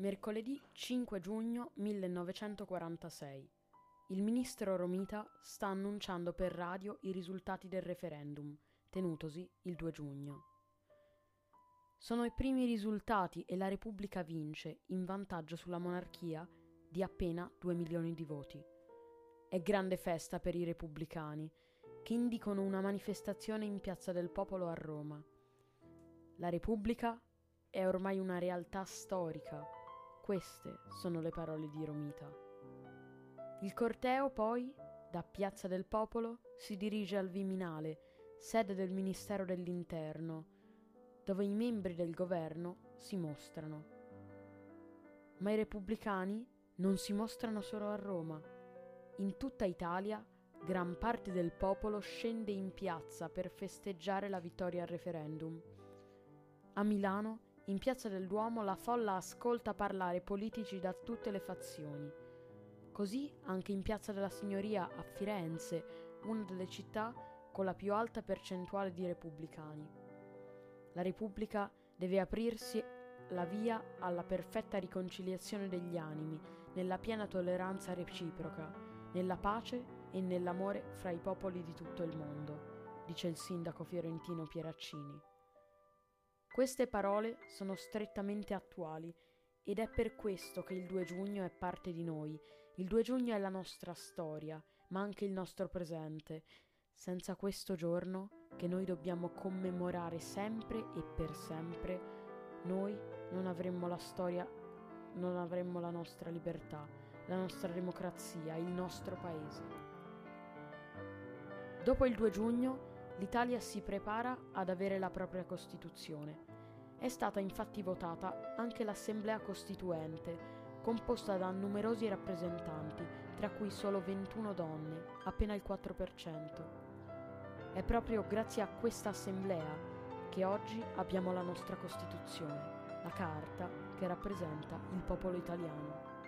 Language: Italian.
Mercoledì 5 giugno 1946. Il ministro Romita sta annunciando per radio i risultati del referendum, tenutosi il 2 giugno. Sono i primi risultati e la Repubblica vince, in vantaggio sulla monarchia, di appena 2 milioni di voti. È grande festa per i repubblicani, che indicano una manifestazione in Piazza del Popolo a Roma. La Repubblica è ormai una realtà storica queste sono le parole di Romita. Il corteo poi, da Piazza del Popolo, si dirige al Viminale, sede del Ministero dell'Interno, dove i membri del governo si mostrano. Ma i repubblicani non si mostrano solo a Roma. In tutta Italia gran parte del popolo scende in piazza per festeggiare la vittoria al referendum. A Milano in Piazza del Duomo la folla ascolta parlare politici da tutte le fazioni. Così anche in Piazza della Signoria a Firenze, una delle città con la più alta percentuale di repubblicani. La Repubblica deve aprirsi la via alla perfetta riconciliazione degli animi, nella piena tolleranza reciproca, nella pace e nell'amore fra i popoli di tutto il mondo, dice il sindaco fiorentino Pieraccini. Queste parole sono strettamente attuali ed è per questo che il 2 giugno è parte di noi. Il 2 giugno è la nostra storia, ma anche il nostro presente. Senza questo giorno, che noi dobbiamo commemorare sempre e per sempre, noi non avremmo la storia, non avremmo la nostra libertà, la nostra democrazia, il nostro paese. Dopo il 2 giugno l'Italia si prepara ad avere la propria Costituzione. È stata infatti votata anche l'Assemblea Costituente, composta da numerosi rappresentanti, tra cui solo 21 donne, appena il 4%. È proprio grazie a questa Assemblea che oggi abbiamo la nostra Costituzione, la Carta che rappresenta il popolo italiano.